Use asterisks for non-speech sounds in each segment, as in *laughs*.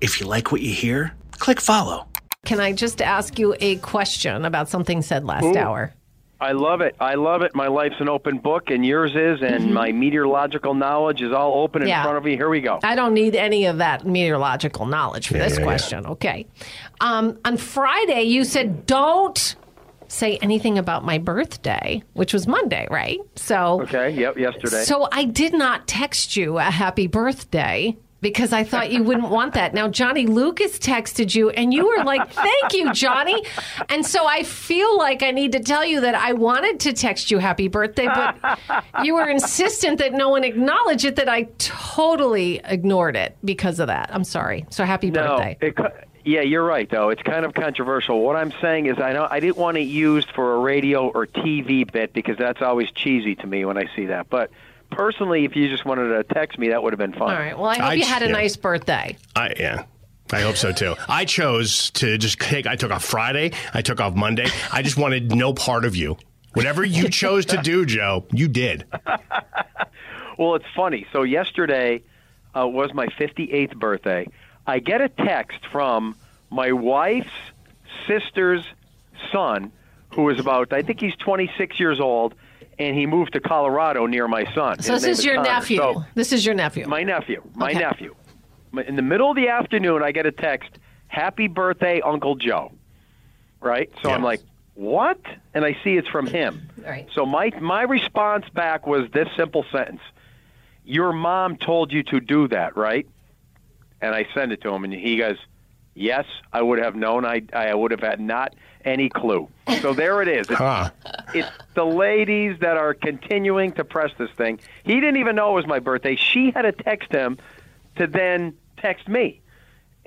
Hey, if you like what you hear, click follow. Can I just ask you a question about something said last hour? I love it. I love it. My life's an open book, and yours is, and my meteorological knowledge is all open in Mm-hmm. Yeah. front of me. Here we go. I don't need any of that meteorological knowledge for this question. Okay. Um, on Friday, you said don't say anything about my birthday, which was Monday, right? So, Okay. Yep. Yesterday. so I did not text you a happy birthday. Because I thought you wouldn't want that. Now, Johnny Lucas texted you, and you were like, Thank you, Johnny. And so I feel like I need to tell you that I wanted to text you happy birthday, but you were insistent that no one acknowledge it, that I totally ignored it because of that. I'm sorry. So happy no. birthday. It, yeah, you're right. Though it's kind of controversial. What I'm saying is, I know I didn't want it used for a radio or TV bit because that's always cheesy to me when I see that. But personally, if you just wanted to text me, that would have been fine. All right. Well, I hope I- you had a yeah. nice birthday. I yeah. I hope so too. I chose to just take. I took off Friday. I took off Monday. I just wanted no part of you. Whatever you *laughs* chose to do, Joe, you did. *laughs* Well, it's funny. So yesterday uh, was my 58th birthday. I get a text from my wife's sister's son, who is about, I think he's 26 years old, and he moved to Colorado near my son. So His this is your Connor. nephew. So this is your nephew. my nephew. My Okay. nephew. In the middle of the afternoon, I get a text, "Happy birthday, Uncle Joe." Right? So I'm like, "What?" And I see it's from him. Right. So my my response back was this simple sentence: "Your mom told you to do that, right?" And I send it to him, and he goes, "Yes, I would have known. I I would have had not any clue." So there it is. It's, Huh. it's the ladies that are continuing to press this thing. He didn't even know it was my birthday. She had to text him to then text me,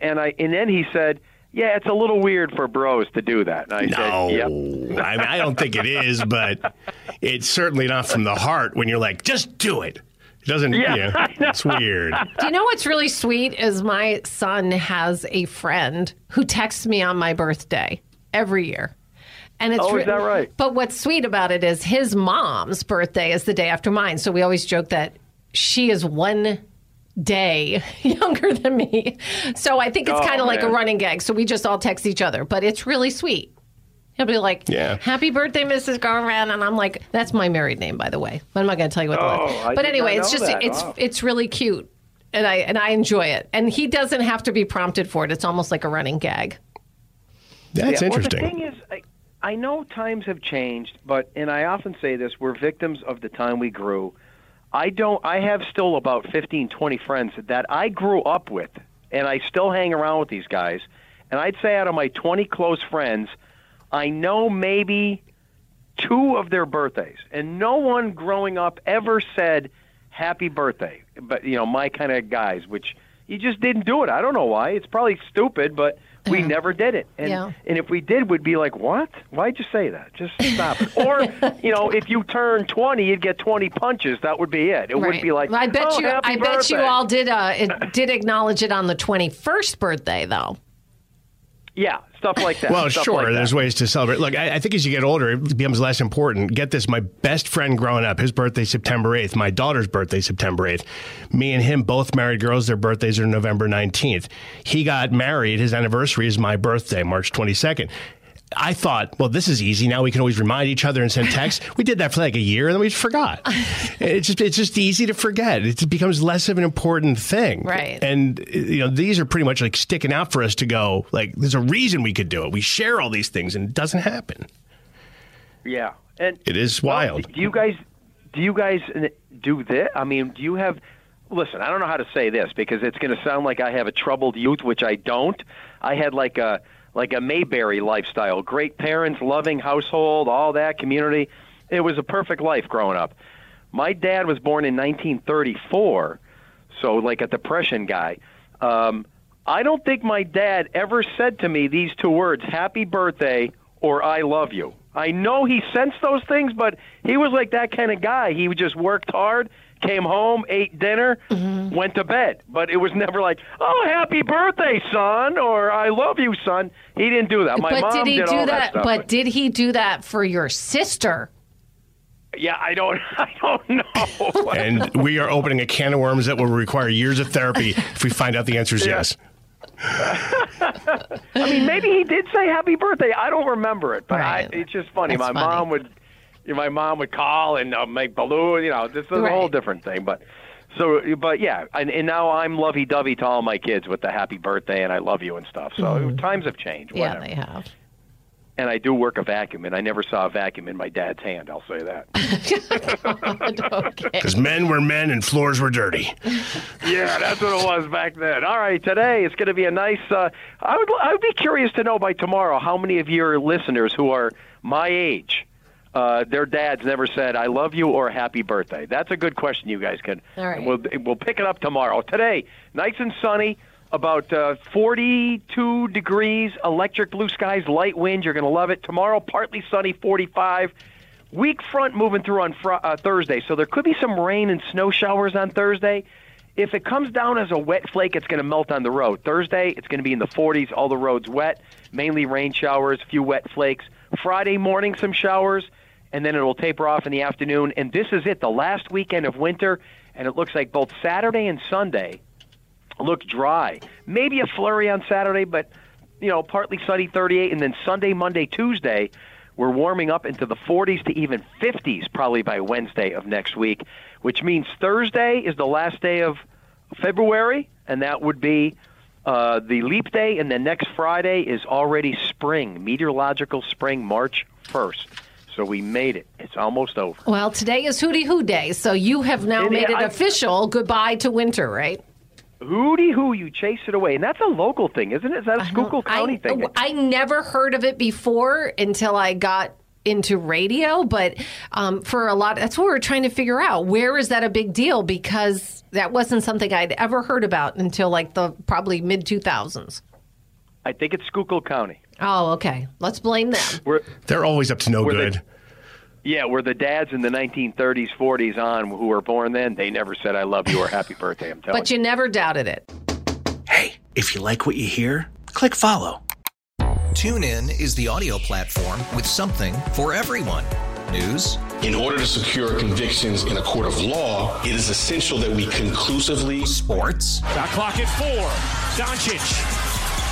and I and then he said. Yeah, it's a little weird for bros to do that. And I No, said, "Yep." I, mean, I don't think it is, but it's certainly not from the heart. When you're like, just do it. It doesn't. Yeah, Yeah, know. it's weird. Do you know what's really sweet is my son has a friend who texts me on my birthday every year. And it's Oh, is that right? But what's sweet about it is his mom's birthday is the day after mine. So we always joke that she is one day *laughs* younger than me. So I think it's Oh, kind of like a running gag. So we just all text each other, but it's really sweet. He'll be like, Yeah. "Happy birthday, Mrs. Garman," and I'm like, "That's my married name, by the way." But I'm not going to tell you what. Oh, the I but anyway, it's just that. it's Wow. it's really cute, and I and I enjoy it. And he doesn't have to be prompted for it. It's almost like a running gag. That's Yeah, interesting. Well, the thing is, I, I know times have changed, but and I often say this: we're victims of the time we grew. I don't. I have still about fifteen, twenty friends that I grew up with, and I still hang around with these guys. And I'd say out of my 20 close friends, I know maybe two of their birthdays, and no one growing up ever said "Happy Birthday." But you know, my kind of guys, which you just didn't do it. I don't know why. It's probably stupid, but we never did it. And Yeah. and if we did, we'd be like, "What? Why'd you say that? Just stop it." Or *laughs* you know, if you turn 20, you'd get 20 punches. That would be it. It wouldn't be like, I bet "Oh, you. I bet you all did. Uh, it did acknowledge it on the 21st birthday, though. Yeah, stuff like that. Well, sure. like that. there's ways to celebrate. Look, I, I think as you get older, it becomes less important. Get this: my best friend growing up, his birthday September 8th. My daughter's birthday September 8th. Me and him, both married girls. Their birthdays are November 19th. He got married. His anniversary is my birthday, March 22nd. I thought, well, this is easy. Now we can always remind each other and send texts. we did that for like a year and then we forgot. *laughs* it's just it's just easy to forget. It becomes less of an important thing. Right. And you know, these are pretty much like sticking out for us to go, like there's a reason we could do it. We share all these things and it doesn't happen. Yeah. And It is well, wild. do you guys do you guys do this? I mean, do you have listen, I don't know how to say this because it's going to sound like I have a troubled youth, which I don't. I had like a like a Mayberry lifestyle, great parents, loving household, all that community. It was a perfect life growing up. My dad was born in 1934, so like a depression guy. Um, I don't think my dad ever said to me these two words, "Happy birthday" or "I love you." I know he sensed those things, but he was like that kind of guy. He just worked hard, came home, ate dinner, mm-hmm. went to bed. But it was never like, "Oh, happy birthday, son," or "I love you, son." He didn't do that. My but mom did he did do all that? stuff. but did he do that for your sister? yeah, I don't, *laughs* I don't know. *laughs* and we are opening a can of worms that will require years of therapy if we find out the answer is yes. *laughs* I mean, maybe he did say happy birthday. I don't remember it, but Right. I, it's just funny. That's my funny. mom would, you know, my mom would call and uh, make balloon. You know, this is a whole different thing. But so, but yeah, and, and now I'm lovey-dovey to all my kids with the happy birthday and I love you and stuff. So times have changed. Yeah, they have. And I do work a vacuum, and I never saw a vacuum in my dad's hand. I'll say that. *laughs* okay. Because men were men and floors were dirty. *laughs* Yeah, that's what it was back then. All right, today it's going to be a nice. Uh, I would I would be curious to know by tomorrow how many of your listeners who are my age, uh, their dads never said "I love you" or "Happy birthday." That's a good question. You guys can. All right. We'll we'll pick it up tomorrow. Today, nice and sunny. About uh, 42 degrees, electric blue skies, light wind. You're going to love it. Tomorrow, partly sunny, 45. Weak front moving through on fr- uh, Thursday, so there could be some rain and snow showers on Thursday. If it comes down as a wet flake, it's going to melt on the road. Thursday, it's going to be in the 40s, all the roads wet, mainly rain showers, a few wet flakes. Friday morning, some showers, and then it'll taper off in the afternoon. And this is it, the last weekend of winter, and it looks like both Saturday and Sunday look dry. Maybe a flurry on Saturday, but you know, partly sunny 38, and then Sunday, Monday, Tuesday, we're warming up into the 40s to even 50s probably by Wednesday of next week, which means Thursday is the last day of February, and that would be uh, the leap day, and then next Friday is already spring, meteorological spring, March 1st. So we made it. It's almost over. Well, today is Hootie Hoo Day, so you have now It- made it I- official. Goodbye to winter, right? Hootie hoo, you chase it away. And that's a local thing, isn't it? Is that a Schuylkill County I, thing? I never heard of it before until I got into radio, but um, for a lot, that's what we're trying to figure out. Where is that a big deal? Because that wasn't something I'd ever heard about until like the probably mid 2000s. I think it's Schuylkill County. Oh, okay. Let's blame them. Where, They're always up to no Were they- good. yeah, where the dads in the 1930s, 40s on who were born then, they never said "I love you" or "Happy birthday." I'm *laughs* telling you. But you never doubted it. Hey, if you like what you hear, click follow. TuneIn is the audio platform with something for everyone. News, In order to secure convictions in a court of law, it is essential that we conclusively sports, Shot clock at four. Doncic.